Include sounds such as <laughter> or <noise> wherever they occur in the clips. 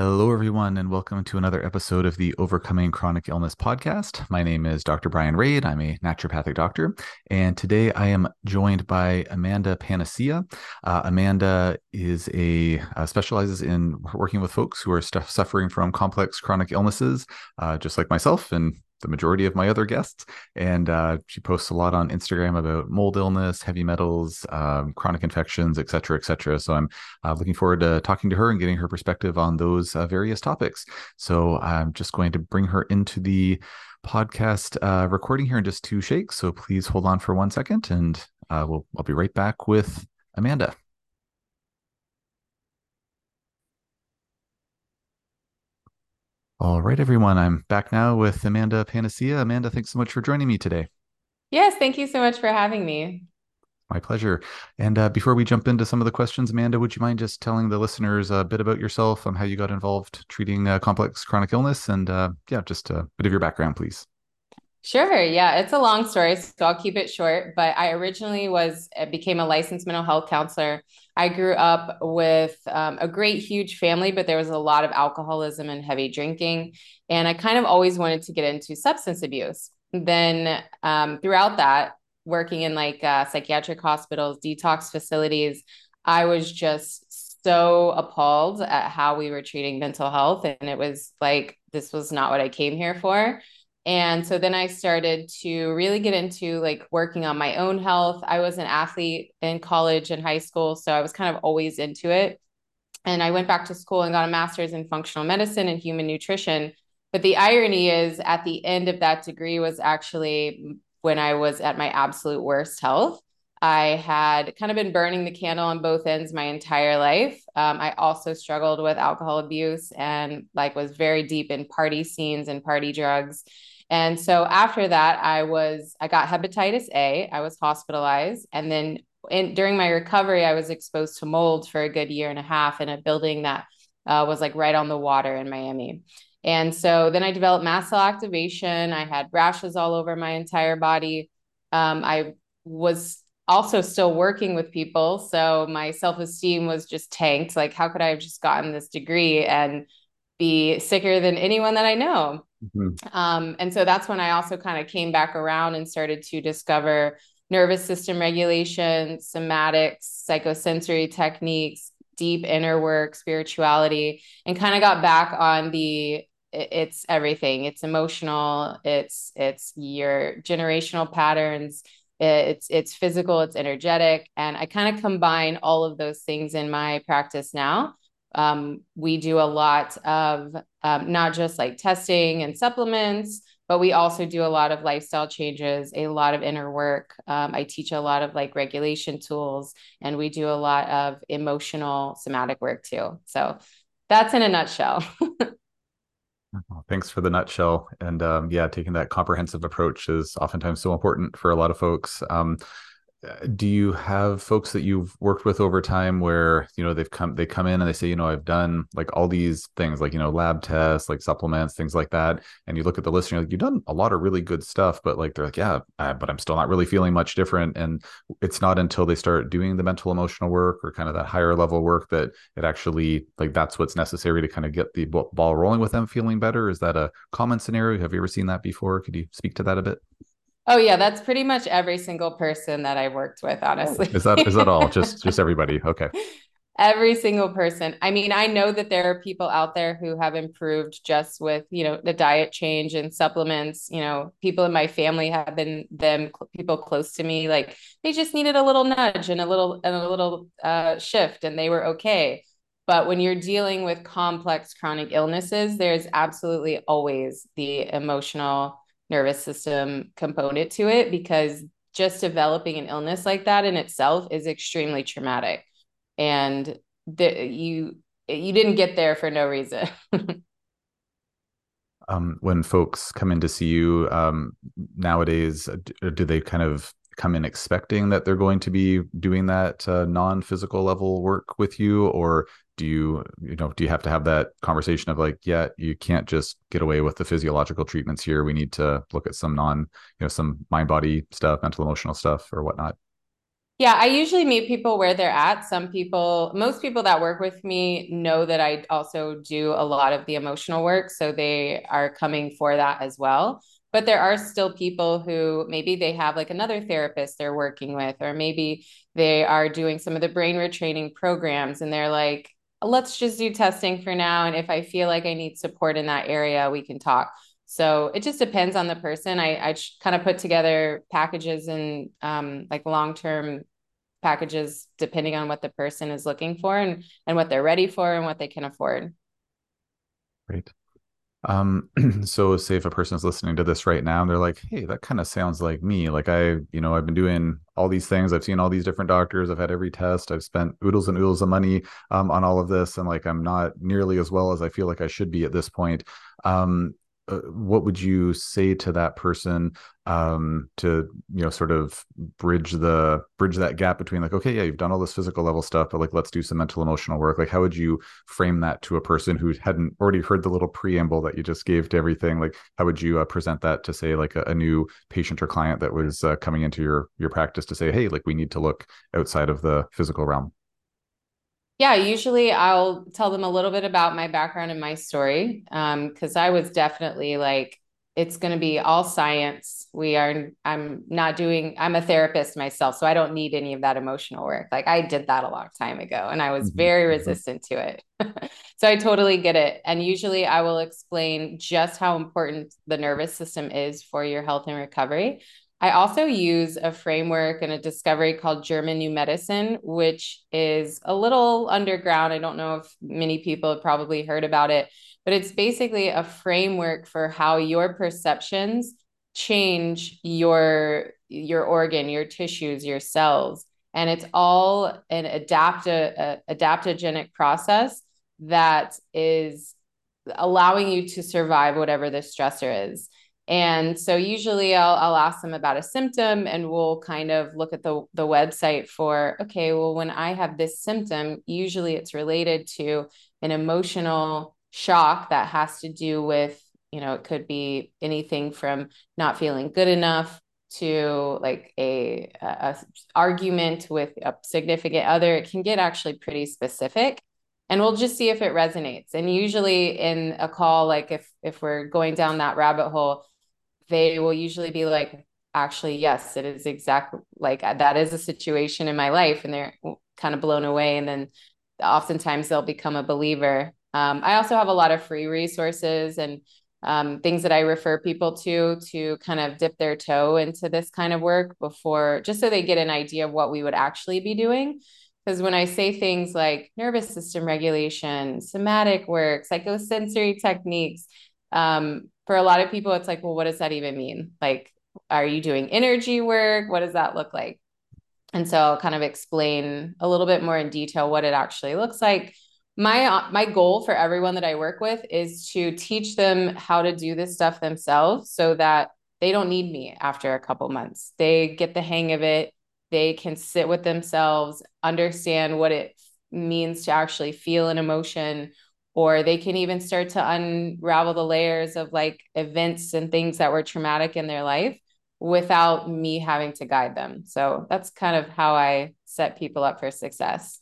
Hello, everyone, and welcome to another episode of the Overcoming Chronic Illness podcast. My name is Dr. Bryan Rade. I'm a naturopathic doctor, and today I am joined by Amanda Panacea. Uh, Amanda is a uh, specializes in working with folks who are suffering from complex chronic illnesses, uh, just like myself, and the majority of my other guests. And uh, she posts a lot on Instagram about mold illness, heavy metals, um, chronic infections, et cetera, et cetera. So I'm uh, looking forward to talking to her and getting her perspective on those uh, various topics. So I'm just going to bring her into the podcast uh, recording here in just two shakes. So please hold on for one second and uh, we'll, I'll be right back with Amanda. All right, everyone. I'm back now with Amanda Panacea. Amanda, thanks so much for joining me today. Yes, thank you so much for having me. My pleasure. And uh, before we jump into some of the questions, Amanda, would you mind just telling the listeners a bit about yourself and how you got involved treating uh, complex chronic illness? And uh, yeah, just a bit of your background, please. Sure. Yeah, it's a long story, so I'll keep it short. But I originally was uh, became a licensed mental health counselor. I grew up with um, a great, huge family, but there was a lot of alcoholism and heavy drinking, and I kind of always wanted to get into substance abuse. Then um, throughout that, working in like uh, psychiatric hospitals, detox facilities, I was just so appalled at how we were treating mental health, and it was like this was not what I came here for. And so then I started to really get into like working on my own health. I was an athlete in college and high school, so I was kind of always into it. And I went back to school and got a master's in functional medicine and human nutrition. But the irony is, at the end of that degree was actually when I was at my absolute worst health. I had kind of been burning the candle on both ends my entire life. Um, I also struggled with alcohol abuse and like was very deep in party scenes and party drugs. And so after that, I was I got hepatitis A. I was hospitalized, and then in, during my recovery, I was exposed to mold for a good year and a half in a building that uh, was like right on the water in Miami. And so then I developed mast cell activation. I had rashes all over my entire body. Um, I was also still working with people. So my self esteem was just tanked. Like, how could I have just gotten this degree and be sicker than anyone that I know? Mm-hmm. Um, and so that's when I also kind of came back around and started to discover nervous system regulation, somatics, psychosensory techniques, deep inner work, spirituality, and kind of got back on the it's everything. It's emotional, it's it's your generational patterns, it's it's physical, it's energetic, and I kind of combine all of those things in my practice now um, we do a lot of um, not just like testing and supplements, but we also do a lot of lifestyle changes, a lot of inner work. Um, I teach a lot of like regulation tools, and we do a lot of emotional somatic work too. So that's in a nutshell. <laughs> Thanks for the nutshell. And um, yeah, taking that comprehensive approach is oftentimes so important for a lot of folks. Um, do you have folks that you've worked with over time where you know they've come they come in and they say you know i've done like all these things like you know lab tests like supplements things like that and you look at the list and you're like you've done a lot of really good stuff but like they're like yeah uh, but i'm still not really feeling much different and it's not until they start doing the mental emotional work or kind of that higher level work that it actually like that's what's necessary to kind of get the ball rolling with them feeling better. Is that a common scenario? Have you ever seen that before? Could you speak to that a bit Oh yeah, that's pretty much every single person that I worked with, honestly. Is that is that all? just <laughs> just everybody. Okay. Every single person. I mean, I know that there are people out there who have improved just with, you know, the diet change and supplements. You know, people in my family have been them people close to me like they just needed a little nudge and a little and a little uh, shift and they were okay. But when you're dealing with complex chronic illnesses, there's absolutely always the emotional nervous system component to it because just developing an illness like that in itself is extremely traumatic. And the, you you didn't get there for no reason. <laughs> Um, when folks come in to see you um, nowadays do, do they kind of come in expecting that they're going to be doing that uh, non-physical level work with you or do you you know do you have to have that conversation of like yeah you can't just get away with the physiological treatments here we need to look at some non you know some mind body stuff mental emotional stuff or whatnot Yeah, I usually meet people where they're at. Some people, most people that work with me know that I also do a lot of the emotional work. So they are coming for that as well. But there are still people who maybe they have like another therapist they're working with, or maybe they are doing some of the brain retraining programs and they're like, let's just do testing for now. And if I feel like I need support in that area, we can talk. So it just depends on the person. I, I kind of put together packages and um, like long term packages depending on what the person is looking for and, and what they're ready for and what they can afford. Great. Um, <clears throat> so say if a person is listening to this right now and they're like, hey, that kind of sounds like me. Like I, you know, I've been doing all these things. I've seen all these different doctors. I've had every test. I've spent oodles and oodles of money um, on all of this. And like I'm not nearly as well as I feel like I should be at this point. Um, uh, what would you say to that person um, to you know sort of bridge the bridge that gap between like okay yeah you've done all this physical level stuff but like let's do some mental emotional work. Like how would you frame that to a person who hadn't already heard the little preamble that you just gave to everything? Like how would you uh, present that to say like a, a, new patient or client that was uh, coming into your your practice to say hey like we need to look outside of the physical realm yeah, usually I'll tell them a little bit about my background and my story. Um, because I was definitely like, it's going to be all science. We are, I'm not doing, I'm a therapist myself, so I don't need any of that emotional work. Like I did that a long time ago and I was mm-hmm. very mm-hmm. resistant to it. <laughs> so I totally get it. And usually I will explain just how important the nervous system is for your health and recovery. I also use a framework and a discovery called German New Medicine, which is a little underground. I don't know if many people have probably heard about it, but it's basically a framework for how your perceptions change your your organ, your tissues, your cells, and it's all an adapta, adaptogenic process that is allowing you to survive whatever the stressor is. And so usually I'll, I'll ask them about a symptom and we'll kind of look at the, the website for, okay, well, when I have this symptom, usually it's related to an emotional shock that has to do with, you know, it could be anything from not feeling good enough to like a, a argument with a significant other. It can get actually pretty specific and we'll just see if it resonates and usually in a call like if if we're going down that rabbit hole they will usually be like, actually, yes, it is exactly like that is a situation in my life. And they're kind of blown away. And then oftentimes they'll become a believer. Um, I also have a lot of free resources and um, things that I refer people to to kind of dip their toe into this kind of work before, just so they get an idea of what we would actually be doing. Because when I say things like nervous system regulation, somatic work, psychosensory techniques, um, for a lot of people, it's like, well, what does that even mean? Like, are you doing energy work? What does that look like? And so I'll kind of explain a little bit more in detail what it actually looks like. My my goal for everyone that I work with is to teach them how to do this stuff themselves so that they don't need me after a couple months. They get the hang of it. They can sit with themselves, understand what it means to actually feel an emotion, or they can even start to unravel the layers of like events and things that were traumatic in their life without me having to guide them. So that's kind of how I set people up for success.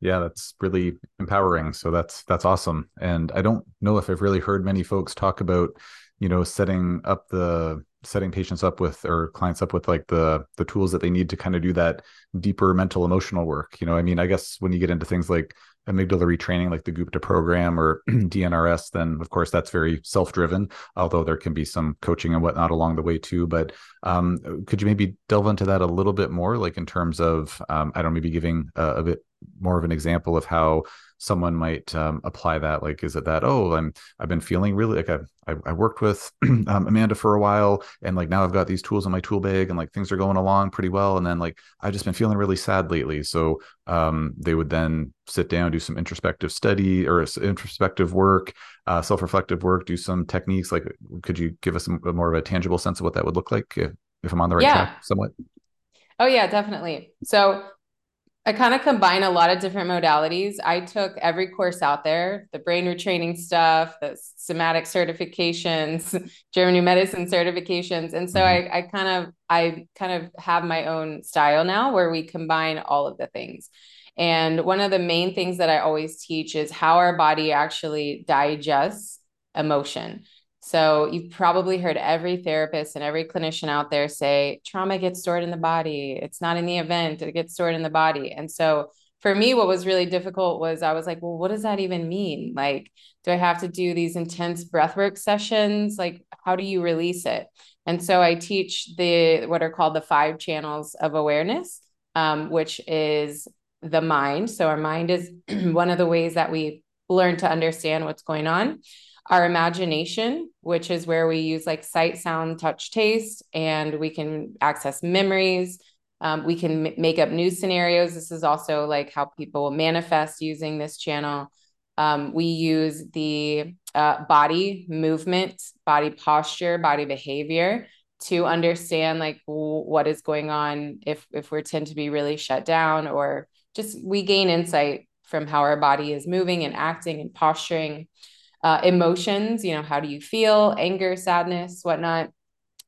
Yeah, that's really empowering. So that's that's awesome. And I don't know if I've really heard many folks talk about, you know, setting up the setting patients up with or clients up with like the the tools that they need to kind of do that deeper mental emotional work. You know, I mean, I guess when you get into things like amygdala retraining like the Gupta program or <clears throat> DNRS, then of course that's very self-driven, although there can be some coaching and whatnot along the way too. But um, could you maybe delve into that a little bit more, like in terms of, um, I don't know, maybe giving a, a bit more of an example of how someone might um, apply that like is it that oh i'm i've been feeling really like i i, I worked with <clears throat> um, amanda for a while and like now i've got these tools in my tool bag and like things are going along pretty well and then like i've just been feeling really sad lately. So um, they would then sit down do some introspective study or introspective work uh, self-reflective work do some techniques like could you give us a, more of a tangible sense of what that would look like if, if i'm on the right yeah. track somewhat? Oh yeah definitely. So I kind of combine a lot of different modalities. I took every course out there, the brain retraining stuff, the somatic certifications, <laughs> German new medicine certifications. And so mm-hmm. I, I kind of I kind of have my own style now where we combine all of the things. And one of the main things that I always teach is how our body actually digests emotion. So you've probably heard every therapist and every clinician out there say trauma gets stored in the body. It's not in the event, it gets stored in the body. And so for me, what was really difficult was I was like, well, what does that even mean? Like, do I have to do these intense breathwork sessions? Like, how do you release it? And so I teach the what are called the five channels of awareness, um, which is the mind. So our mind is <clears throat> one of the ways that we learn to understand what's going on our imagination, which is where we use like sight, sound, touch, taste, and we can access memories. Um, we can m- make up new scenarios. This is also like how people manifest using this channel. Um, we use the uh, body movement, body posture, body behavior to understand like w- what is going on if if we tend to be really shut down or just we gain insight from how our body is moving and acting and posturing uh, emotions, you know, how do you feel, anger, sadness, whatnot.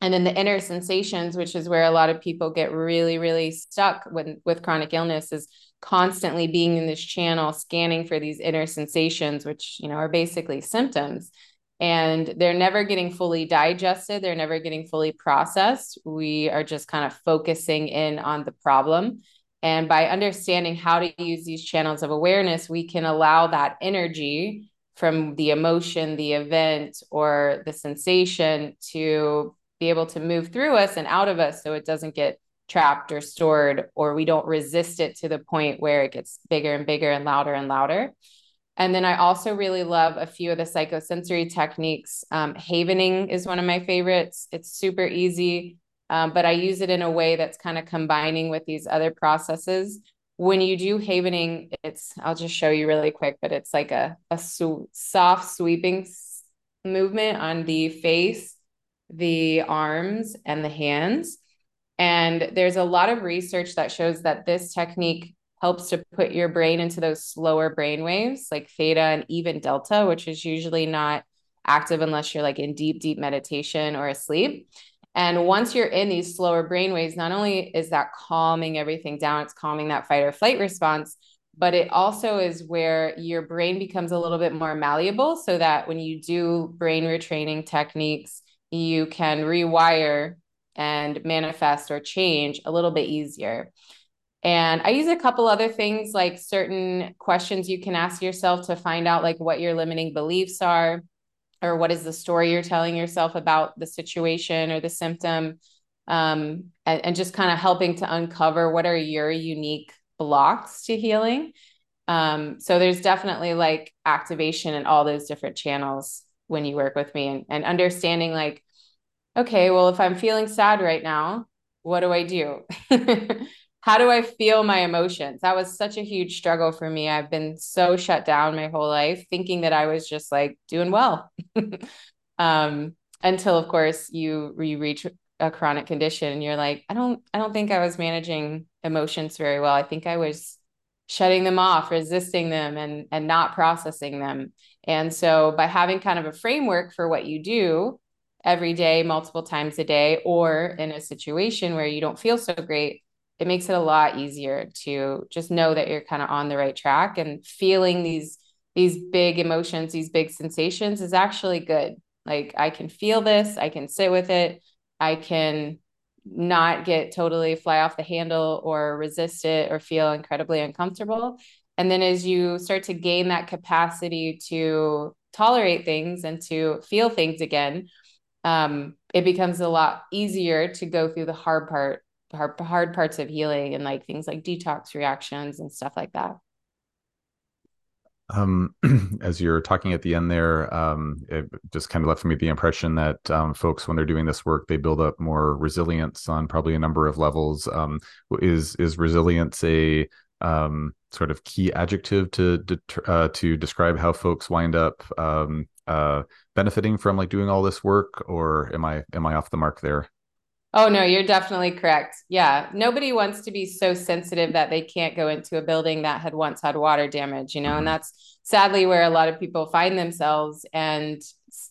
And then the inner sensations, which is where a lot of people get really, really stuck when, with chronic illness, is constantly being in this channel, scanning for these inner sensations, which, you know, are basically symptoms. And they're never getting fully digested. They're never getting fully processed. We are just kind of focusing in on the problem. And by understanding how to use these channels of awareness, we can allow that energy from the emotion, the event, or the sensation to be able to move through us and out of us so it doesn't get trapped or stored, or we don't resist it to the point where it gets bigger and bigger and louder and louder. And then I also really love a few of the psychosensory techniques. Um, havening is one of my favorites. It's super easy, um, but I use it in a way that's kind of combining with these other processes when you do havening, it's I'll just show you really quick, but it's like a a su- soft sweeping s- movement on the face, the arms, and the hands. And there's a lot of research that shows that this technique helps to put your brain into those slower brain waves, like theta and even delta, which is usually not active unless you're like in deep, deep meditation or asleep. And once you're in these slower brain waves, not only is that calming everything down, it's calming that fight or flight response, but it also is where your brain becomes a little bit more malleable so that when you do brain retraining techniques, you can rewire and manifest or change a little bit easier. And I use a couple other things like certain questions you can ask yourself to find out like what your limiting beliefs are or what is the story you're telling yourself about the situation or the symptom? Um, and, and, just kind of helping to uncover what are your unique blocks to healing. Um, so there's definitely like activation in all those different channels when you work with me and, and understanding like okay well if i'm feeling sad right now what do i do <laughs> how do I feel my emotions? That was such a huge struggle for me. I've been so shut down my whole life, thinking that I was just like doing well. <laughs> um, until of course you you reach a chronic condition and you're like, I don't I don't think I was managing emotions very well. I think I was shutting them off, resisting them and and not processing them. And so by having kind of a framework for what you do every day, multiple times a day, or in a situation where you don't feel so great, it makes it a lot easier to just know that you're kind of on the right track and feeling these these big emotions these big sensations is actually good. Like i can feel this i can sit with it i can not get totally fly off the handle or resist it or feel incredibly uncomfortable. And then as you start to gain that capacity to tolerate things and to feel things again um, it becomes a lot easier to go through the hard part hard, hard parts of healing and like things like detox reactions and stuff like that um, <clears throat> as you're talking at the end there, um, it just kind of left for me the impression that um, folks, when they're doing this work, they build up more resilience on probably a number of levels. Um, is is resilience a um, sort of key adjective to uh, to describe how folks wind up um, uh, benefiting from like doing all this work, or am I am I off the mark there? Oh no, you're definitely correct. Yeah, nobody wants to be so sensitive that they can't go into a building that had once had water damage, you know, mm-hmm. and that's sadly where a lot of people find themselves and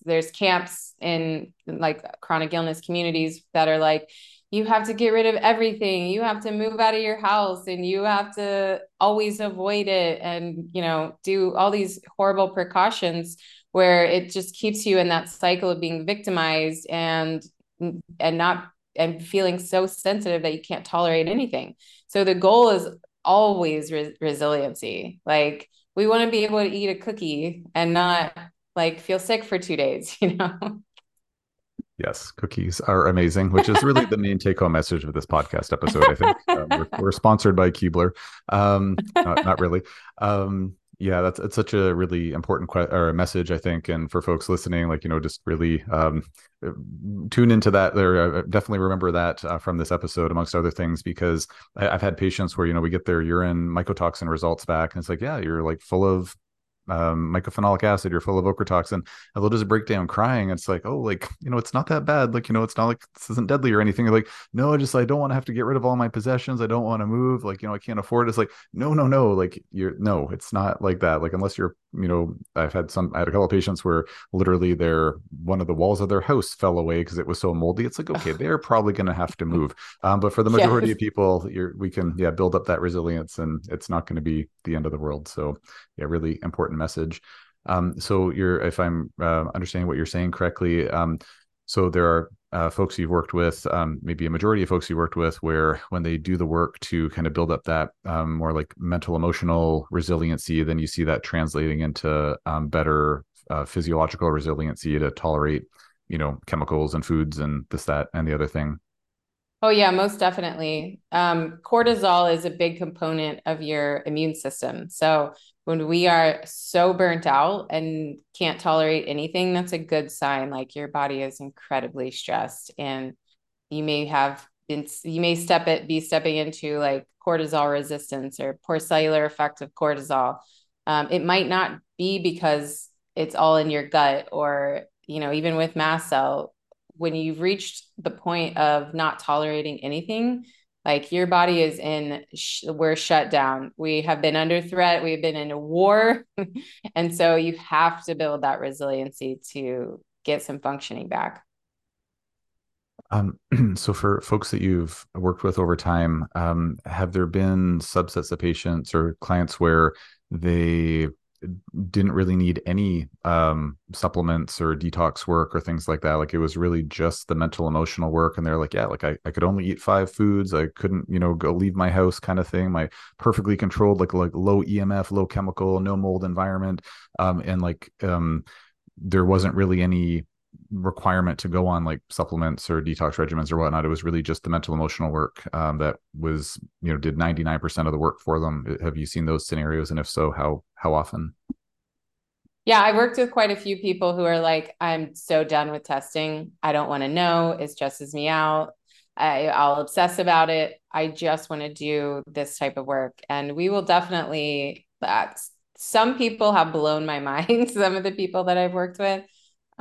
there's camps in like chronic illness communities that are like you have to get rid of everything. You have to move out of your house and you have to always avoid it and, you know, do all these horrible precautions where it just keeps you in that cycle of being victimized and and not and feeling so sensitive that you can't tolerate anything. So the goal is always re- resiliency. Like we want to be able to eat a cookie and not like feel sick for 2 days, <laughs> you know. Yes, cookies are amazing, which is really the main take-home message of this podcast episode. I think <laughs> um, we're, we're, sponsored by Keebler. Um, not, not really. Um, yeah that's it's such a really important que- or message i think and for folks listening like you know just really um, tune into that there uh, definitely remember that uh, from this episode amongst other things because I, have had patients where you know we get their urine mycotoxin results back and it's like yeah you're like full of um, mycophenolic acid, you're full of ochratoxin, and they'll just break down crying. It's like, oh, like, you know, it's not that bad. Like, you know, it's not like this isn't deadly or anything. You're like, no, I just, I don't want to have to get rid of all my possessions. I don't want to move. Like, you know, I can't afford it. It's like, no, no, no. Like, you're, no, it's not like that. Like, unless you're, you know, I've had some, I had a couple of patients where literally their, one of the walls of their house fell away because it was so moldy. It's like, <laughs> okay, they're probably going to have to move. Um, but for the majority yes. of people, you're, we can, yeah, build up that resilience and it's not going to be the end of the world. So, yeah, really important message. Um, so you're, if I'm uh, understanding what you're saying correctly, um, so there are uh, folks you've worked with, um, maybe a majority of folks you worked with, where when they do the work to kind of build up that um, more like mental emotional resiliency, then you see that translating into um, better uh, physiological resiliency to tolerate, you know, chemicals and foods and this, that, and the other thing. Oh yeah, most definitely. Um, cortisol is a big component of your immune system. So when we are so burnt out and can't tolerate anything, that's a good sign. Like your body is incredibly stressed, and you may have been, you may step it be stepping into like cortisol resistance or poor cellular effect of cortisol. Um, it might not be because it's all in your gut or you know even with mast cell when you've reached the point of not tolerating anything, like your body is in, sh- we're shut down. We have been under threat. We've been in a war. <laughs> and so you have to build that resiliency to get some functioning back. Um, <clears throat> so for folks that you've worked with over time, um, have there been subsets of patients or clients where they didn't really need any um, supplements or detox work or things like that. Like it was really just the mental emotional work. And they're like, yeah, like I, I could only eat five foods. I couldn't, you know, go leave my house kind of thing. My perfectly controlled, like like low EMF, low chemical, no mold environment. Um, and like um there wasn't really any requirement to go on like supplements or detox regimens or whatnot. It was really just the mental emotional work um, that was, you know, did 99% of the work for them. Have you seen those scenarios? And if so, how, how often? Yeah, I worked with quite a few people who are like, I'm so done with testing. I don't want to know. It stresses me out. I, I'll obsess about it. I just want to do this type of work. And we will definitely, that's, some people have blown my <laughs> mind, some of the people that I've worked with.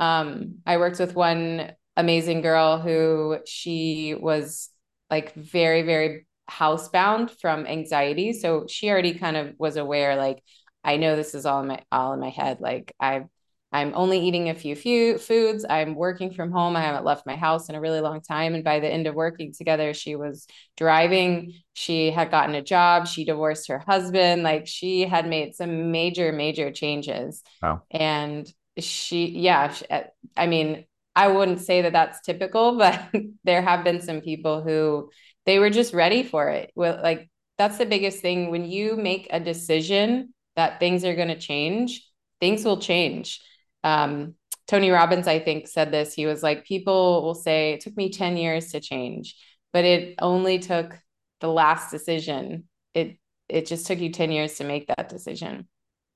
Um, I worked with one amazing girl who she was like very, very housebound from anxiety. So she already kind of was aware, like, I know this is all in my all in my head. Like I've I'm only eating a few few foods. I'm working from home. I haven't left my house in a really long time. And by the end of working together, she was driving. She had gotten a job. She divorced her husband. Like she had made some major, major changes. Wow. And she yeah she, uh, i mean i wouldn't say that that's typical <laughs> but there have been some people who they were just ready for it. Well like that's the biggest thing. When you make a decision that things are going to change things will change. Um, tony robbins i think said this. He was like people will say it took me 10 years to change but it only took the last decision. It it just took you 10 years to make that decision.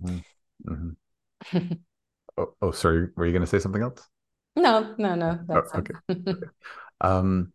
Mm-hmm. mm-hmm. <laughs> Oh, oh, sorry. Were you going to say something else? No, no, no. That's oh, okay. <laughs> okay. Um,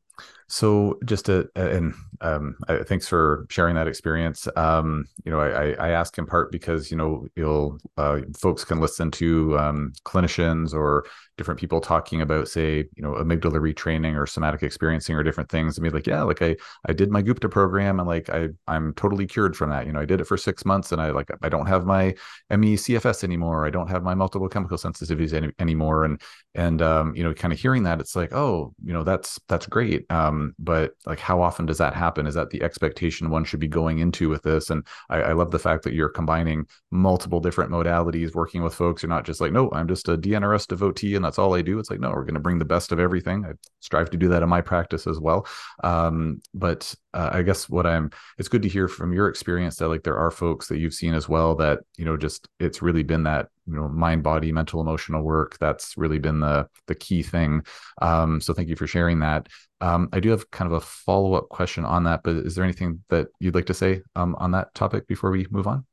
So just to, and um, thanks for sharing that experience. Um, you know, I, I ask in part because you know you'll uh, folks can listen to um, clinicians or different people talking about, say, you know, amygdala retraining or somatic experiencing or different things, and be like, yeah, like I I did my Gupta program and like I I'm totally cured from that. You know, I did it for six months and I like I don't have my ME CFS anymore. I don't have my multiple chemical sensitivities any, anymore. And and um, you know, kind of hearing that, it's like, oh, you know, that's that's great. Um, but like, how often does that happen? Is that the expectation one should be going into with this? And I, I love the fact that you're combining multiple different modalities, working with folks. You're not just like, no, I'm just a DNRS devotee and that's all I do. It's like, no, we're going to bring the best of everything. I strive to do that in my practice as well. Um, but uh, I guess what I'm, it's good to hear from your experience that like there are folks that you've seen as well that, you know, just it's really been that, you know, mind, body, mental, emotional work. That's really been the, the key thing. Um, so thank you for sharing that. Um, I do have kind of a follow up question on that, but is there anything that you'd like to say um, on that topic before we move on?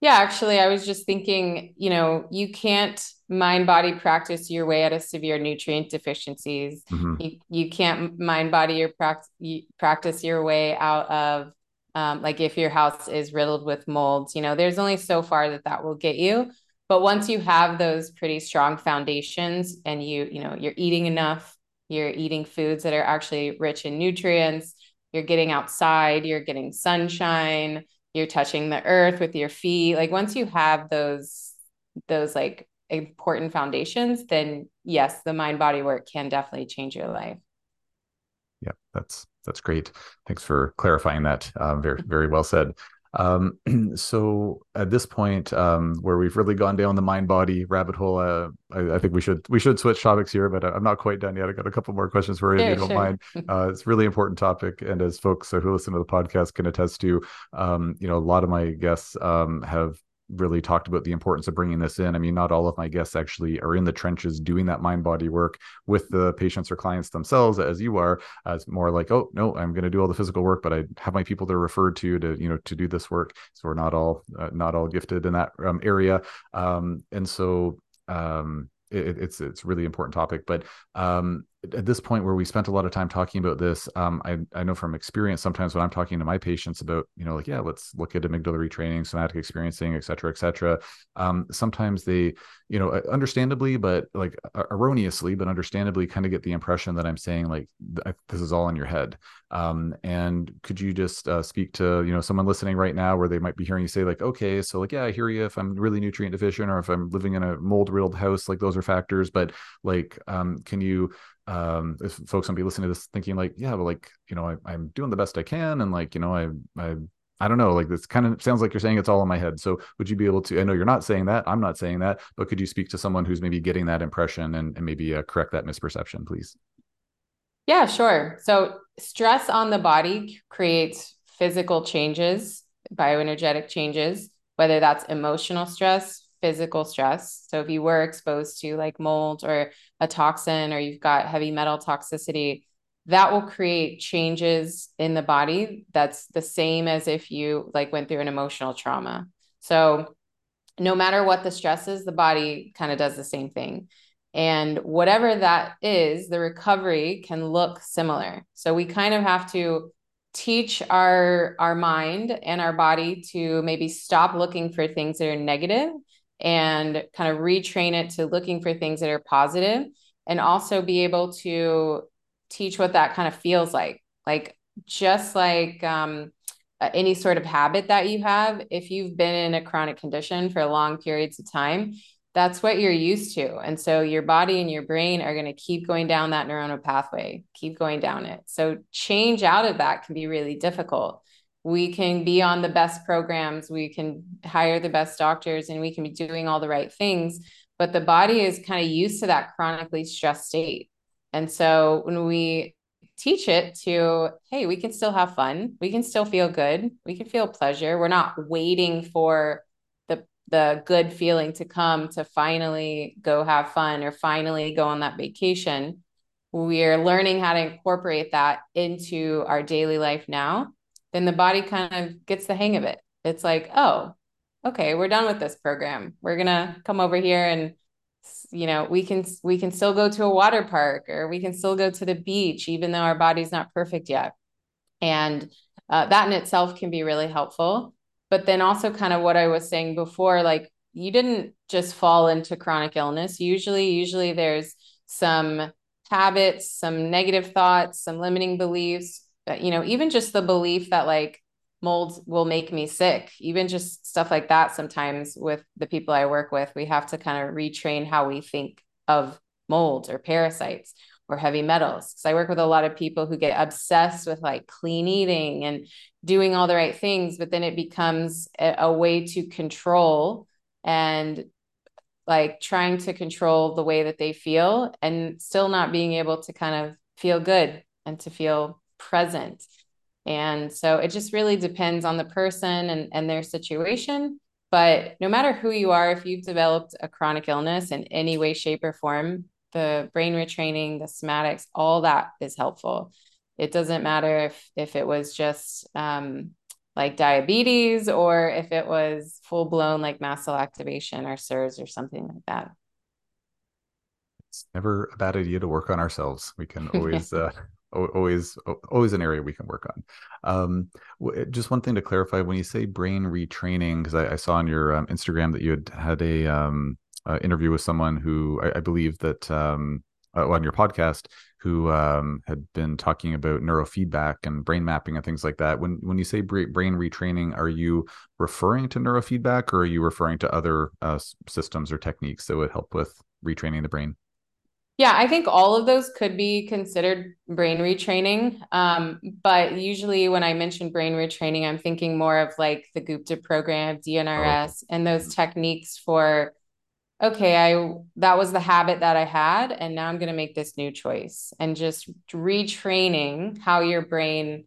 Yeah, actually, I was just thinking, you know, you can't mind body practice your way out of severe nutrient deficiencies. Mm-hmm. You you can't mind body your practice practice your way out of um, like if your house is riddled with molds. You know, there's only so far that that will get you. But once you have those pretty strong foundations and you you know you're eating enough, you're eating foods that are actually rich in nutrients. You're getting outside. You're getting sunshine you're touching the earth with your feet like once you have those those like important foundations then yes the mind body work can definitely change your life yeah that's that's great thanks for clarifying that uh, very very well said um, <clears throat> so at this point, um, where we've really gone down the mind body rabbit hole, uh, I, I, think we should we should switch topics here, but I'm not quite done yet. I got a couple more questions for you if you don't sure. mind. <laughs> Uh, it's a really important topic, and as folks who listen to the podcast can attest to, um, you know, a lot of my guests um, have really talked about the importance of bringing this in. I mean, not all of my guests actually are in the trenches doing that mind body work with the patients or clients themselves, as you are. As more like, oh no, I'm going to do all the physical work, but I have my people that are referred to to you know to do this work. So we're not all uh, not all gifted in that um, area, um, and so um, it, it's it's really important topic. But um, at this point where we spent a lot of time talking about this, um, I, I know from experience, sometimes when I'm talking to my patients about, you know, like, yeah, let's look at amygdala retraining, somatic experiencing, et cetera, et cetera. Um, sometimes they, you know, understandably, but like erroneously, but understandably kind of get the impression that I'm saying like, this is all in your head. Um, and could you just uh, speak to, you know, someone listening right now where they might be hearing you say like, okay, so like, yeah, I hear you if I'm really nutrient deficient or if I'm living in a mold riddled house, like those are factors, but like, um, can you, um if folks might be listening to this thinking like yeah but like you know I, am doing the best i can and like you know i i i don't know. Like this kind of sounds like you're saying it's all in my head. So would you be able to i know you're not saying that i'm not saying that but could you speak to someone who's maybe getting that impression and, and maybe uh, correct that misperception please? Yeah sure. So stress on the body creates physical changes bioenergetic changes whether that's emotional stress physical stress. So if you were exposed to like mold or a toxin or you've got heavy metal toxicity, that will create changes in the body that's the same as if you like went through an emotional trauma. So no matter what the stress is, the body kind of does the same thing. And whatever that is, the recovery can look similar. So we kind of have to teach our our mind and our body to maybe stop looking for things that are negative and kind of retrain it to looking for things that are positive and also be able to teach what that kind of feels like. Like just like um, any sort of habit that you have if you've been in a chronic condition for long periods of time that's what you're used to. And so your body and your brain are going to keep going down that neuronal pathway keep going down it. So change out of that can be really difficult we can be on the best programs, we can hire the best doctors, and we can be doing all the right things. But the body is kind of used to that chronically stressed state. And so when we teach it to, hey, we can still have fun, we can still feel good, we can feel pleasure. We're not waiting for the the good feeling to come to finally go have fun or finally go on that vacation. We're learning how to incorporate that into our daily life now then the body kind of gets the hang of it. It's like, oh, okay, we're done with this program. We're going to come over here and you know we can we can still go to a water park or we can still go to the beach even though our body's not perfect yet and uh, that in itself can be really helpful but then also kind of what i was saying before like you didn't just fall into chronic illness usually usually there's some habits some negative thoughts some limiting beliefs you know even just the belief that like mold will make me sick even just stuff like that sometimes with the people i work with we have to kind of retrain how we think of mold or parasites or heavy metals. Because i work with a lot of people who get obsessed with like clean eating and doing all the right things but then it becomes a, a way to control and like trying to control the way that they feel and still not being able to kind of feel good and to feel present and so it just really depends on the person and, and their situation. But no matter who you are, if you've developed a chronic illness in any way, shape, or form, the brain retraining, the somatics, all that is helpful. It doesn't matter if if it was just um, like diabetes or if it was full blown like mast cell activation or CIRS or something like that. It's never a bad idea to work on ourselves. We can always <laughs> uh, always always an area we can work on. Um, just one thing to clarify when you say brain retraining because I, I, saw on your um, instagram that you had had a um, uh, interview with someone who i, I believe that um, uh, on your podcast who um, had been talking about neurofeedback and brain mapping and things like that. When when you say brain retraining are you referring to neurofeedback or are you referring to other uh, systems or techniques that would help with retraining the brain yeah, I think all of those could be considered brain retraining. Um, but usually when I mention brain retraining, I'm thinking more of like the Gupta program, DNRS, oh. and those techniques for, okay, I that was the habit that I had, and now I'm going to make this new choice, and just retraining how your brain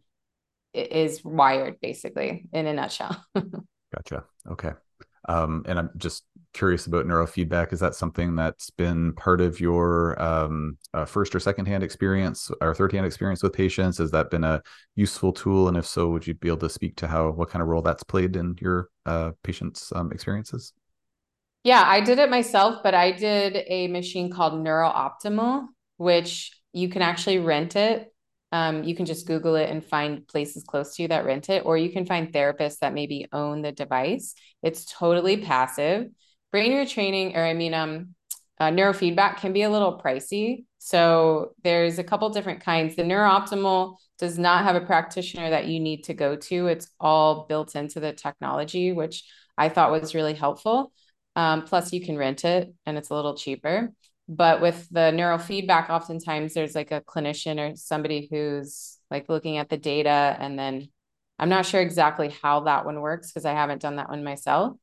is wired, basically, in a nutshell. <laughs> gotcha. Okay. Um, and I'm just curious about neurofeedback. Is that something that's been part of your um, uh, first or second hand experience or third hand experience with patients? Has that been a useful tool? And if so, would you be able to speak to how what kind of role that's played in your uh, patients' um, experiences? Yeah, I did it myself, but I did a machine called NeuroOptimal, which you can actually rent it. Um, you can just Google it and find places close to you that rent it, or you can find therapists that maybe own the device. It's totally passive brain retraining, or I mean, um, uh, neurofeedback can be a little pricey. So there's a couple different kinds. The NeuroOptimal does not have a practitioner that you need to go to. It's all built into the technology, which I thought was really helpful. Um, plus, you can rent it and it's a little cheaper. But with the neurofeedback, oftentimes there's like a clinician or somebody who's like looking at the data. And then I'm not sure exactly how that one works because I haven't done that one myself.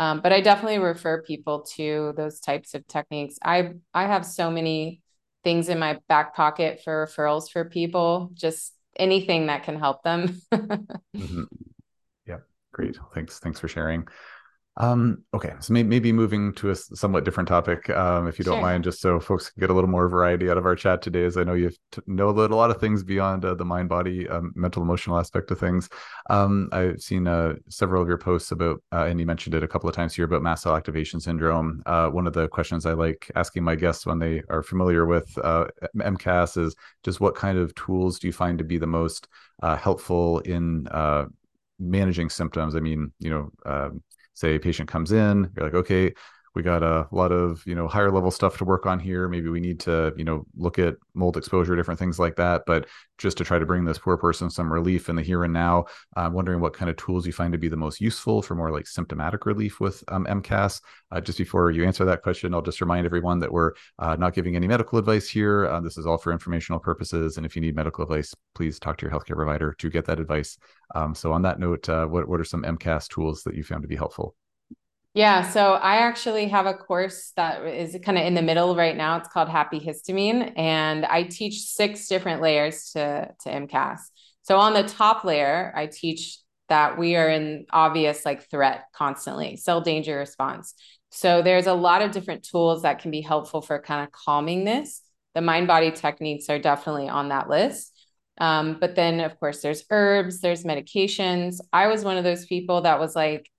Um, but I definitely refer people to those types of techniques. I I have so many things in my back pocket for referrals for people, just anything that can help them. <laughs> mm-hmm. Yeah, great. Thanks. Thanks for sharing. Um, okay, so may- maybe moving to a somewhat different topic, um, if you don't sure. mind, just so folks can get a little more variety out of our chat today, as I know you t- know a lot of things beyond uh, the mind body, um, mental, emotional aspect of things. Um, I've seen uh, several of your posts about, uh, and you mentioned it a couple of times here about mast cell activation syndrome. Uh, one of the questions I like asking my guests when they are familiar with uh, MCAS is just what kind of tools do you find to be the most uh, helpful in managing symptoms? I mean, you know, um, say a patient comes in you're like okay we got a lot of you know higher level stuff to work on here. Maybe we need to you know look at mold exposure different things like that. But just to try to bring this poor person some relief in the here and now i'm wondering what kind of tools you find to be the most useful for more like symptomatic relief with um, mcas uh, just before you answer that question i'll just remind everyone that we're uh, not giving any medical advice here. Uh, this is all for informational purposes. And if you need medical advice please talk to your healthcare provider to get that advice. Um, so on that note uh, what, what are some mcas tools that you found to be helpful yeah, so I actually have a course that is kind of in the middle right now. It's called Happy Histamine, and I teach six different layers to to MCAS. So on the top layer, I teach that we are in obvious like threat constantly, cell danger response. So there's a lot of different tools that can be helpful for kind of calming this. The mind body techniques are definitely on that list. Um, but then, of course, there's herbs, there's medications. I was one of those people that was like,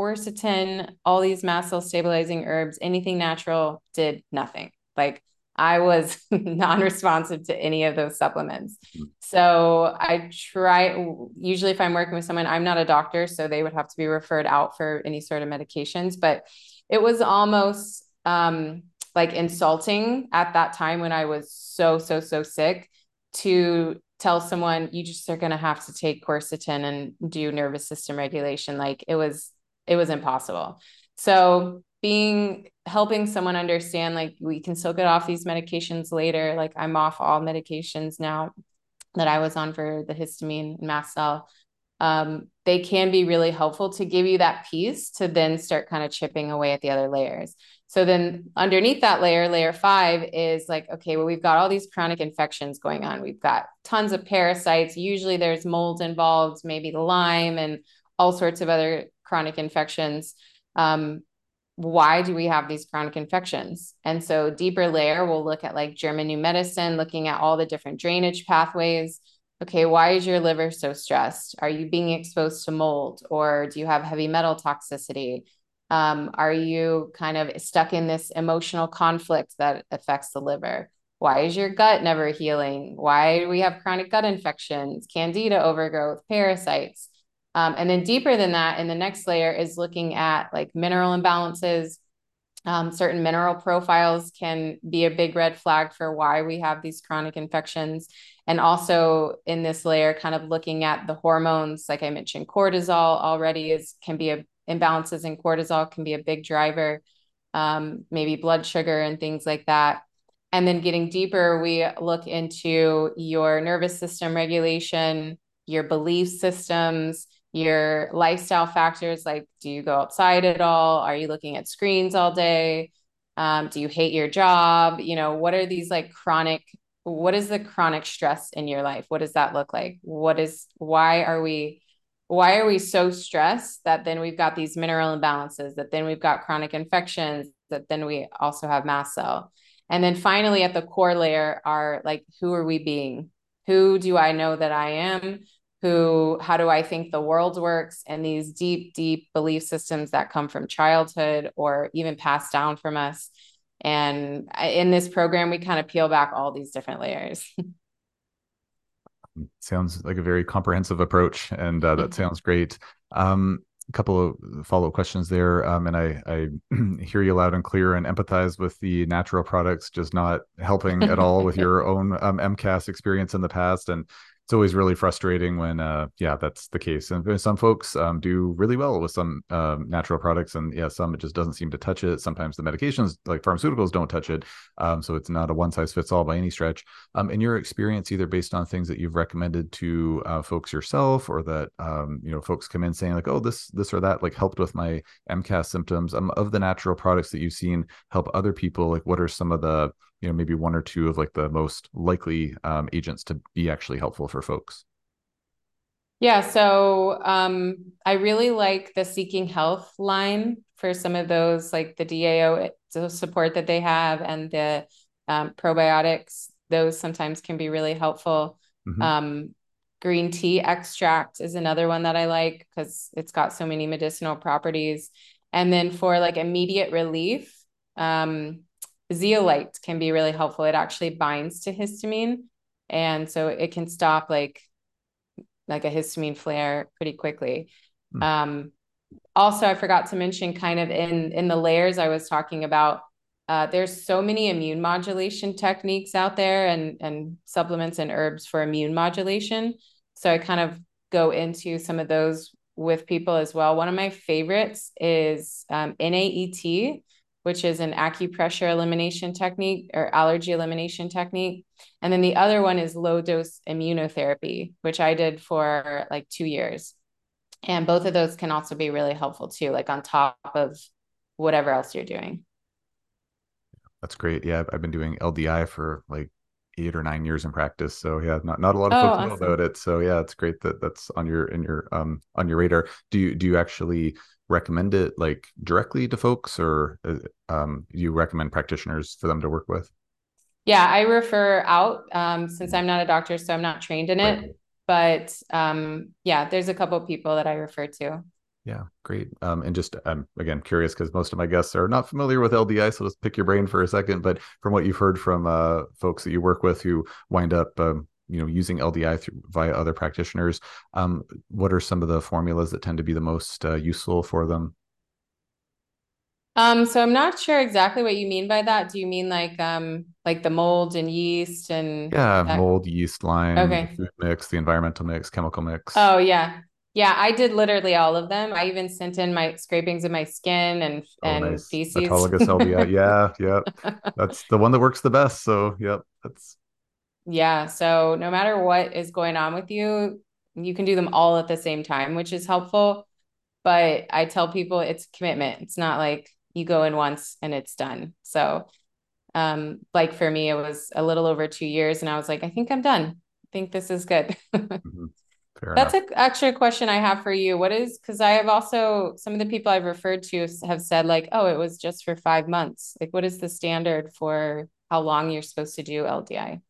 quercetin, all these mast cell stabilizing herbs, anything natural did nothing. Like I was <laughs> non-responsive to any of those supplements. Hmm. So I try usually if I'm working with someone, I'm not a doctor, so they would have to be referred out for any sort of medications. But it was almost um, like insulting at that time when I was so, so, so sick to tell someone you just are going to have to take quercetin and do nervous system regulation. Like it was, it was impossible. So being helping someone understand like we can still get off these medications later. Like i'm off all medications now that i was on for the histamine and mast cell. Um, they can be really helpful to give you that piece to then start kind of chipping away at the other layers. So then underneath that layer layer five is like okay well we've got all these chronic infections going on. We've got tons of parasites. Usually there's mold involved maybe the lyme and all sorts of other chronic infections um, why do we have these chronic infections? And so deeper layer, we'll look at like German new medicine, looking at all the different drainage pathways. Okay, why is your liver so stressed? Are you being exposed to mold or do you have heavy metal toxicity? Um, are you kind of stuck in this emotional conflict that affects the liver? Why is your gut never healing? Why do we have chronic gut infections, candida overgrowth, parasites? Um, and then deeper than that, in the next layer is looking at like mineral imbalances. Um, certain mineral profiles can be a big red flag for why we have these chronic infections. And also in this layer, kind of looking at the hormones, like I mentioned, cortisol already is can be a imbalances in cortisol can be a big driver. Um, maybe blood sugar and things like that. And then getting deeper, we look into your nervous system regulation, your belief systems, your lifestyle factors like do you go outside at all? Are you looking at screens all day? Um, do you hate your job? You know what are these like chronic what is the chronic stress in your life? What does that look like? What is why are we why are we so stressed that then we've got these mineral imbalances that then we've got chronic infections that then we also have mast cell? And then finally at the core layer are like who are we being? Who do i know that i am who how do i think the world works and these deep deep belief systems that come from childhood or even passed down from us. And in this program we kind of peel back all these different layers. <laughs> Sounds like a very comprehensive approach and uh, that mm-hmm. sounds great. Um, a couple of follow-up questions there um, and i i <clears throat> hear you loud and clear and empathize with the natural products just not helping at all with <laughs> your own um, mcas experience in the past and it's always really frustrating when uh yeah that's the case. And some folks um, do really well with some um, natural products and yeah some it just doesn't seem to touch it. Sometimes the medications like pharmaceuticals don't touch it. Um, so it's not a one size fits all by any stretch. Um, in your experience either based on things that you've recommended to uh, folks yourself or that um, you know folks come in saying like oh this this or that like helped with my mcas symptoms um, of the natural products that you've seen help other people like what are some of the you know maybe one or two of like the most likely um, agents to be actually helpful for folks. Yeah so um, i really like the seeking health line for some of those like the dao support that they have and the um, probiotics. Those sometimes can be really helpful. Mm-hmm. um, green tea extract is another one that i like because it's got so many medicinal properties. And then for like immediate relief um, zeolite can be really helpful. It actually binds to histamine. And so it can stop like like a histamine flare pretty quickly. Mm. Um, also, I forgot to mention kind of in in the layers I was talking about, uh, there's so many immune modulation techniques out there and and supplements and herbs for immune modulation. So I kind of go into some of those with people as well. One of my favorites is um, NAET, which is an acupressure elimination technique or allergy elimination technique. And then the other one is low dose immunotherapy, which I did for like two years. And both of those can also be really helpful too, like on top of whatever else you're doing. That's great. Yeah, I've been doing LDI for like eight or nine years in practice. So yeah, not not a lot of folks oh, awesome. know about it. So yeah, it's great that that's on your in your um on your radar. Do you do you actually recommend it like directly to folks or uh, um, you recommend practitioners for them to work with yeah i refer out um, since i'm not a doctor so i'm not trained in it right. but um, yeah there's a couple people that i refer to Yeah, great. Um, and just I'm again curious because most of my guests are not familiar with LDI, so let's pick your brain for a second. But from what you've heard from uh, folks that you work with who wind up, um, you know, using LDI through, via other practitioners, um, what are some of the formulas that tend to be the most uh, useful for them? Um, so I'm not sure exactly what you mean by that. Do you mean like um like the mold and yeast and Yeah, that? mold, yeast, Lyme, Okay. food mix, the environmental mix, chemical mix. Oh yeah. Yeah, I did literally all of them. I even sent in my scrapings of my skin and Oh, and nice. feces. Autologous LDI. Yeah, yeah. <laughs> That's the one that works the best. So, yep, that's Yeah, so no matter what is going on with you, you can do them all at the same time, which is helpful. But I tell people it's commitment. It's not like you go in once and it's done. So, um, like for me, it was a little over two years, and I was like, I think I'm done. I think this is good. <laughs> mhm, That's enough. a, actually a question I have for you. What is, because I have also, some of the people I've referred to have said, like, oh, it was just for five months. Like, what is the standard for how long you're supposed to do LDI?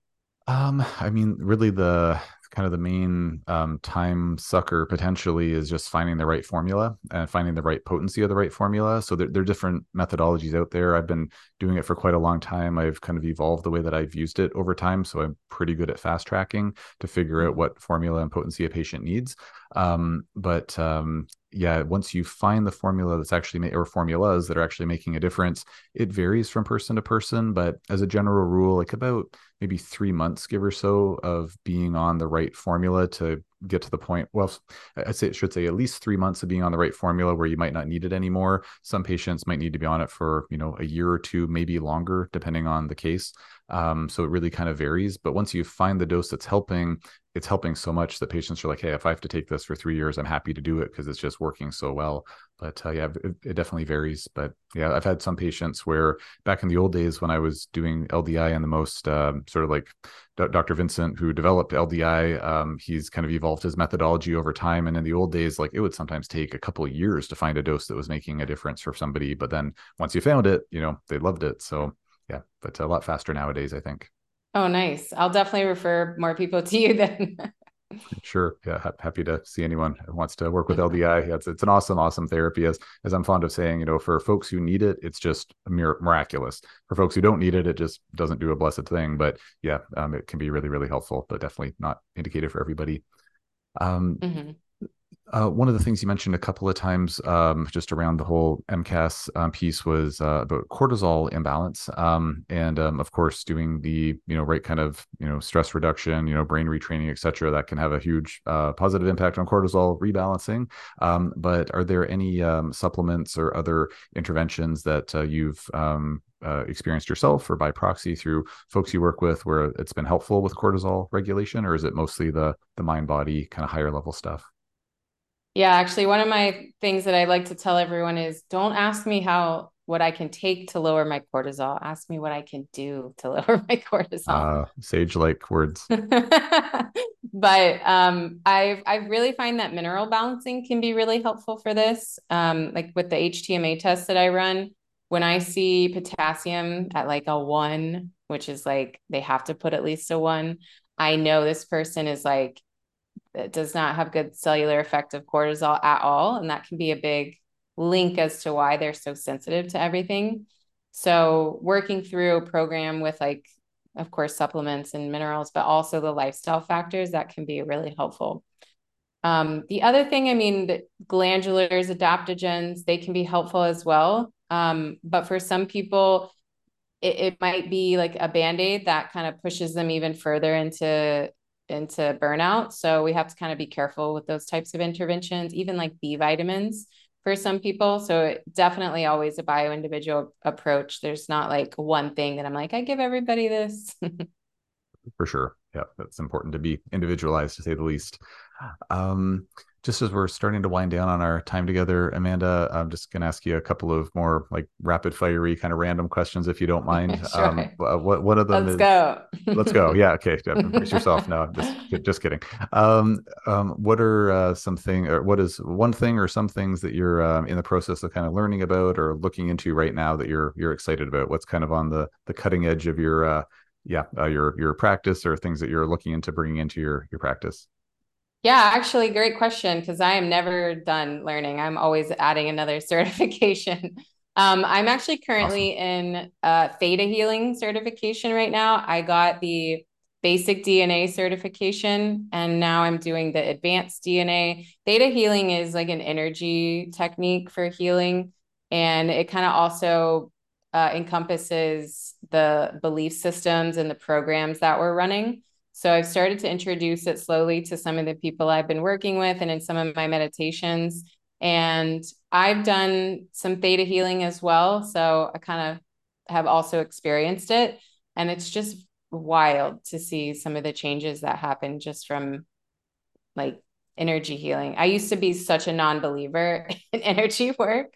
Um, I mean, really the kind of the main um, time sucker potentially is just finding the right formula and finding the right potency of the right formula. So there, there are different methodologies out there. I've been doing it for quite a long time. I've kind of evolved the way that I've used it over time. So I'm pretty good at fast tracking to figure out what formula and potency a patient needs. Um, but um, yeah, once you find the formula that's actually ma- or formulas that are actually making a difference, it varies from person to person. But as a general rule, like about maybe three months, give or so, of being on the right formula to get to the point. Well, I say should say at least three months of being on the right formula where you might not need it anymore. Some patients might need to be on it for you know a year or two, maybe longer, depending on the case. Um, so it really kind of varies. But once you find the dose that's helping, it's helping so much that patients are like, hey, if I have to take this for three years, I'm happy to do it because it's just working so well. But uh, yeah, it, it, definitely varies. But yeah, I've had some patients where back in the old days when I was doing LDI and the most um, sort of like Dr. Vincent, who developed LDI, um, he's kind of evolved his methodology over time. And in the old days, like it would sometimes take a couple of years to find a dose that was making a difference for somebody. But then once you found it, you know, they loved it. So yeah, but a lot faster nowadays, I think. Oh, nice. I'll definitely refer more people <laughs> to you then. Sure. Yeah. Ha- happy to see anyone who wants to work with <laughs> LDI. Yeah, it's, it's an awesome, awesome therapy. As, as I'm fond of saying, you know, for folks who need it, it's just mir- miraculous. For folks who don't need it, it just doesn't do a blessed thing. But yeah, um, it can be really, really helpful, but definitely not indicated for everybody. Um, mm-hmm. Uh, one of the things you mentioned a couple of times, um, just around the whole MCAS um, piece, was uh, about cortisol imbalance, um, and um, of course, doing the you know right kind of you know stress reduction, you know brain retraining, et cetera, that can have a huge uh, positive impact on cortisol rebalancing. Um, but are there any um, supplements or other interventions that uh, you've uh, experienced yourself or by proxy through folks you work with where it's been helpful with cortisol regulation, or is it mostly the the mind body kind of higher level stuff? Yeah, actually, one of my things that I like to tell everyone is don't ask me how what I can take to lower my cortisol. Ask me what I can do to <laughs> lower my cortisol. Uh, sage like words. <laughs> but um, I I really find that mineral balancing can be really helpful for this. Um, like with the HTMA test that I run, when I see potassium at like a one, which is like they have to put at least a one, I know this person is like it does not have good cellular effect of cortisol at all. And that can be a big link as to why they're so sensitive to everything. So working through a program with like, of course, supplements and minerals, but also the lifestyle factors that can be really helpful. Um, the other thing, I mean, glandulars, adaptogens, they can be helpful as well. Um, but for some people, it, it might be like a band-aid that kind of pushes them even further into into burnout. So we have to kind of be careful with those types of interventions, even like B vitamins for some people. So definitely always a bio individual approach. There's not like one thing that I'm like, I give everybody this. <laughs> for sure. Yeah, that's important to be individualized to say the least. Um, just as we're starting to wind down on our time together, Amanda, I'm just going to ask you a couple of more like rapid fiery kind of random questions, if you don't <laughs> mind. sure. Um, what one of them let's is, go. let's go. Yeah. Okay. <laughs> Brace yourself. No, just just kidding. Um, um, what are uh, something or what is one thing or some things that you're um, in the process of kind of learning about or looking into right now that you're you're excited about? What's kind of on the the cutting edge of your uh, yeah uh, your your practice or things that you're looking into bringing into your your practice? Yeah, actually, great question because I am never done learning. I'm always adding another <laughs> certification. Um, I'm actually currently awesome. in uh, theta healing certification right now. I got the basic DNA certification, and now I'm doing the advanced DNA. Theta healing is like an energy technique for healing, and it kind of also uh, encompasses the belief systems and the programs that we're running. So I've started to introduce it slowly to some of the people I've been working with and in some of my meditations. And I've done some theta healing as well. So I kind of have also experienced it. And it's just wild to see some of the changes that happen just from like energy healing. I used to be such a non-believer <laughs> in energy work.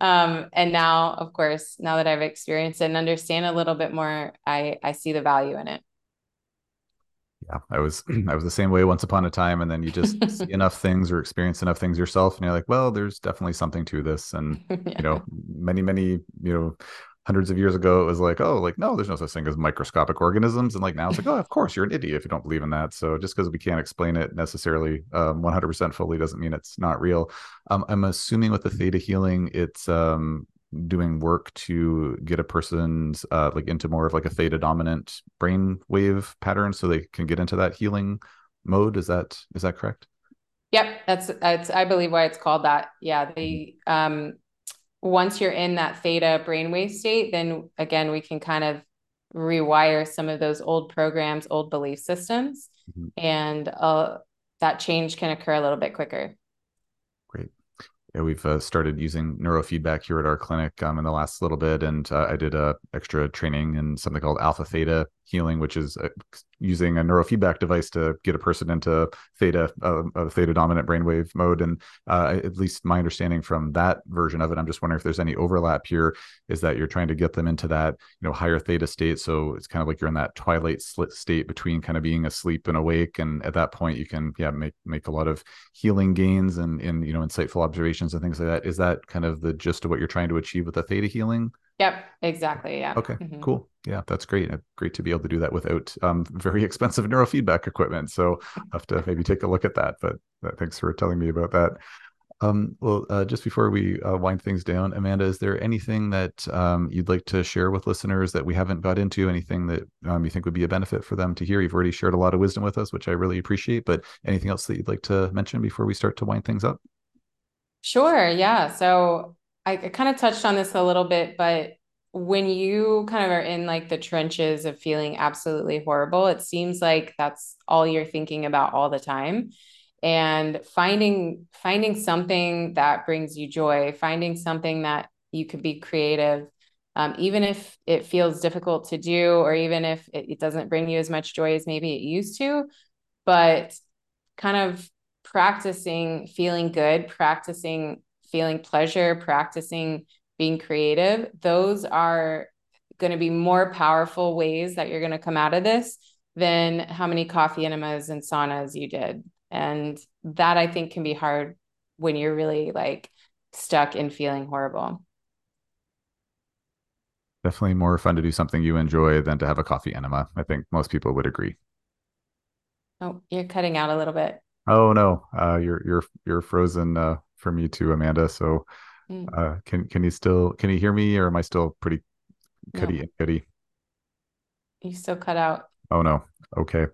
Um, and now, of course, now that I've experienced it and understand a little bit more, I, I see the value in it. Yeah, I was <clears throat> I was the same way once upon a time, and then you just see <laughs> enough things or experience enough things yourself, and you're like, well, there's definitely something to this. And <laughs> yeah. you know, many many you know hundreds of years ago, it was like, oh, like, no, there's no such thing as microscopic organisms. And like now it's like, oh, of course, you're an idiot if you don't believe in that. So just because we can't explain it necessarily um, 100% fully doesn't mean it's not real. Um, I'm assuming with the theta healing, it's um, doing work to get a person's uh, like into more of like a theta dominant brain wave pattern so they can get into that healing mode. Is that is that correct? Yep, that's that's I believe why it's called that. Yeah, they um once you're in that theta brainwave state, then again, we can kind of rewire some of those old programs, old belief systems, mm-hmm. and uh, that change can occur a little bit quicker. We've uh, started using neurofeedback here at our clinic um, in the last little bit, and uh, I did a extra training in something called alpha theta healing, which is uh, using a neurofeedback device to get a person into theta, uh, a theta dominant brainwave mode. And uh, at least my understanding from that version of it, I'm just wondering if there's any overlap here. Is that you're trying to get them into that, you know, higher theta state? So it's kind of like you're in that twilight slit state between kind of being asleep and awake, and at that point you can yeah make make a lot of healing gains and in you know insightful observations and things like that. Is that kind of the gist of what you're trying to achieve with the theta healing? Yep, exactly. Yeah. Okay, mm-hmm. cool. Yeah, that's great. Great to be able to do that without um, very <laughs> expensive neurofeedback equipment. So I'll <laughs> have to maybe take a look at that. But uh, thanks for telling me about that. Um, well, uh, just before we uh, wind things down, Amanda, is there anything that um, you'd like to share with listeners that we haven't got into? Anything that um, you think would be a benefit for them to hear? You've already shared a lot of wisdom with us, which I really appreciate. But anything else that you'd like to mention before we start to wind things up? Sure. Yeah. So I, I kind of touched on this a little bit, but when you kind of are in like the trenches of feeling absolutely horrible, it seems like that's all you're thinking about all the time. And finding finding something that brings you joy, finding something that you could be creative, um, even if it feels difficult to do, or even if it, it doesn't bring you as much joy as maybe it used to, but kind of practicing feeling good, practicing feeling pleasure, practicing being creative, those are going to be more powerful ways that you're going to come out of this than how many coffee enemas and saunas you did. And that I think can be hard when you're really like stuck in feeling horrible. Definitely more fun to do something you enjoy than to have a coffee enema. I think most people would agree. Oh, you're cutting out a little bit. Oh no, uh, you're you're you're frozen uh, for me too, Amanda. So Mm. Uh, can can you still can you hear me, or am I still pretty cutty no. cutty? You still cut out. Oh no. Okay.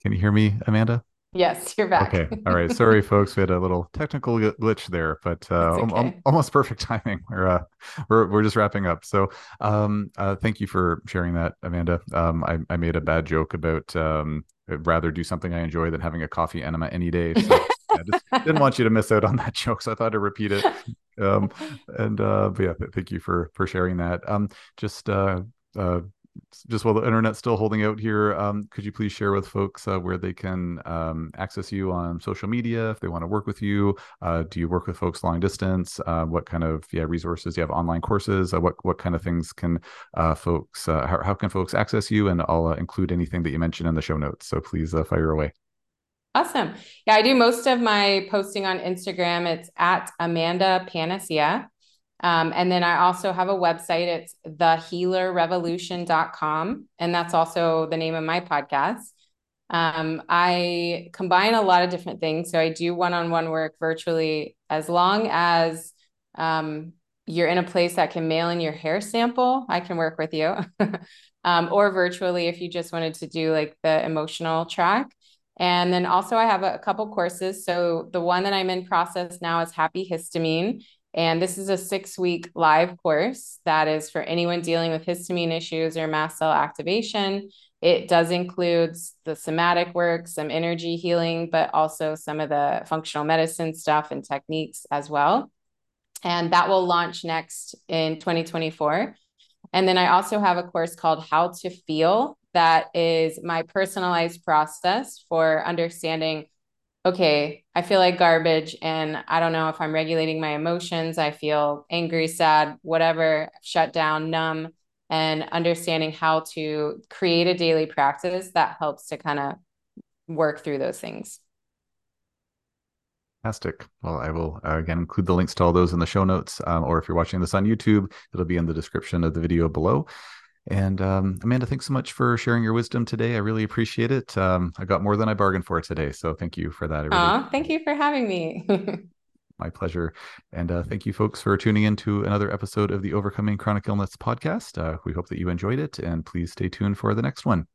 Can you hear me, Amanda? Yes, you're back. Okay. All right. Sorry, folks. We had a little technical glitch there, but uh, okay. almost <laughs> perfect timing. We're, uh, we're we're just wrapping up. So, um, uh, thank you for sharing that, Amanda. Um, I, I made a bad joke about um, I'd rather do something I enjoy than having a coffee enema any day. So I just <laughs> didn't want you to miss out on that <laughs> joke, so I thought I'd repeat it. Um, and uh, but yeah, thank you for for sharing that. Um, just uh, uh, just while the internet's still holding out here, um, could you please share with folks uh, where they can um, access you on social media if they want to work with you? Uh, do you work with folks long distance? Uh, what kind of yeah resources? Do you have online courses? Uh, what what kind of things can uh, folks? Uh, how, how can folks access you? And I'll include anything that you mentioned in the show notes. So please fire away. Awesome. Yeah, I do most of my posting on Instagram. It's at Amanda Panacea. Um, and then I also have a website. It's thehealerrevolution.com. And that's also the name of my podcast. Um, I combine a lot of different things. So I do one on one work virtually as long as um, you're in a place that can mail in your hair sample, I can work with you. <laughs> um, or virtually if you just wanted to do like the emotional track. And then also I have a, a couple courses. So the one that I'm in process now is Happy Histamine. And this is a six week live course that is for anyone dealing with histamine issues or mast cell activation. It does include the somatic work, some energy healing, but also some of the functional medicine stuff and techniques as well. And that will launch next in 2024. And then I also have a course called How to Feel that is my personalized process for understanding okay, I feel like garbage and I don't know if I'm regulating my emotions. I feel angry, sad, whatever, shut down, numb, and understanding how to create a daily practice that helps to kind of work through those things. Fantastic. Well, I will uh, again include the links to all those in the show notes, um, or if you're watching this on YouTube, it'll be in the description of the video below. And um, Amanda, thanks so much for sharing your wisdom today. I really appreciate it. Um, I got more than I bargained for today, so thank you for that. Really... Aw, thank you for having me. <laughs> My pleasure. And uh, thank you, folks, for tuning in to another episode of the Overcoming Chronic Illness podcast. Uh, we hope that you enjoyed it, and please stay tuned for the next one.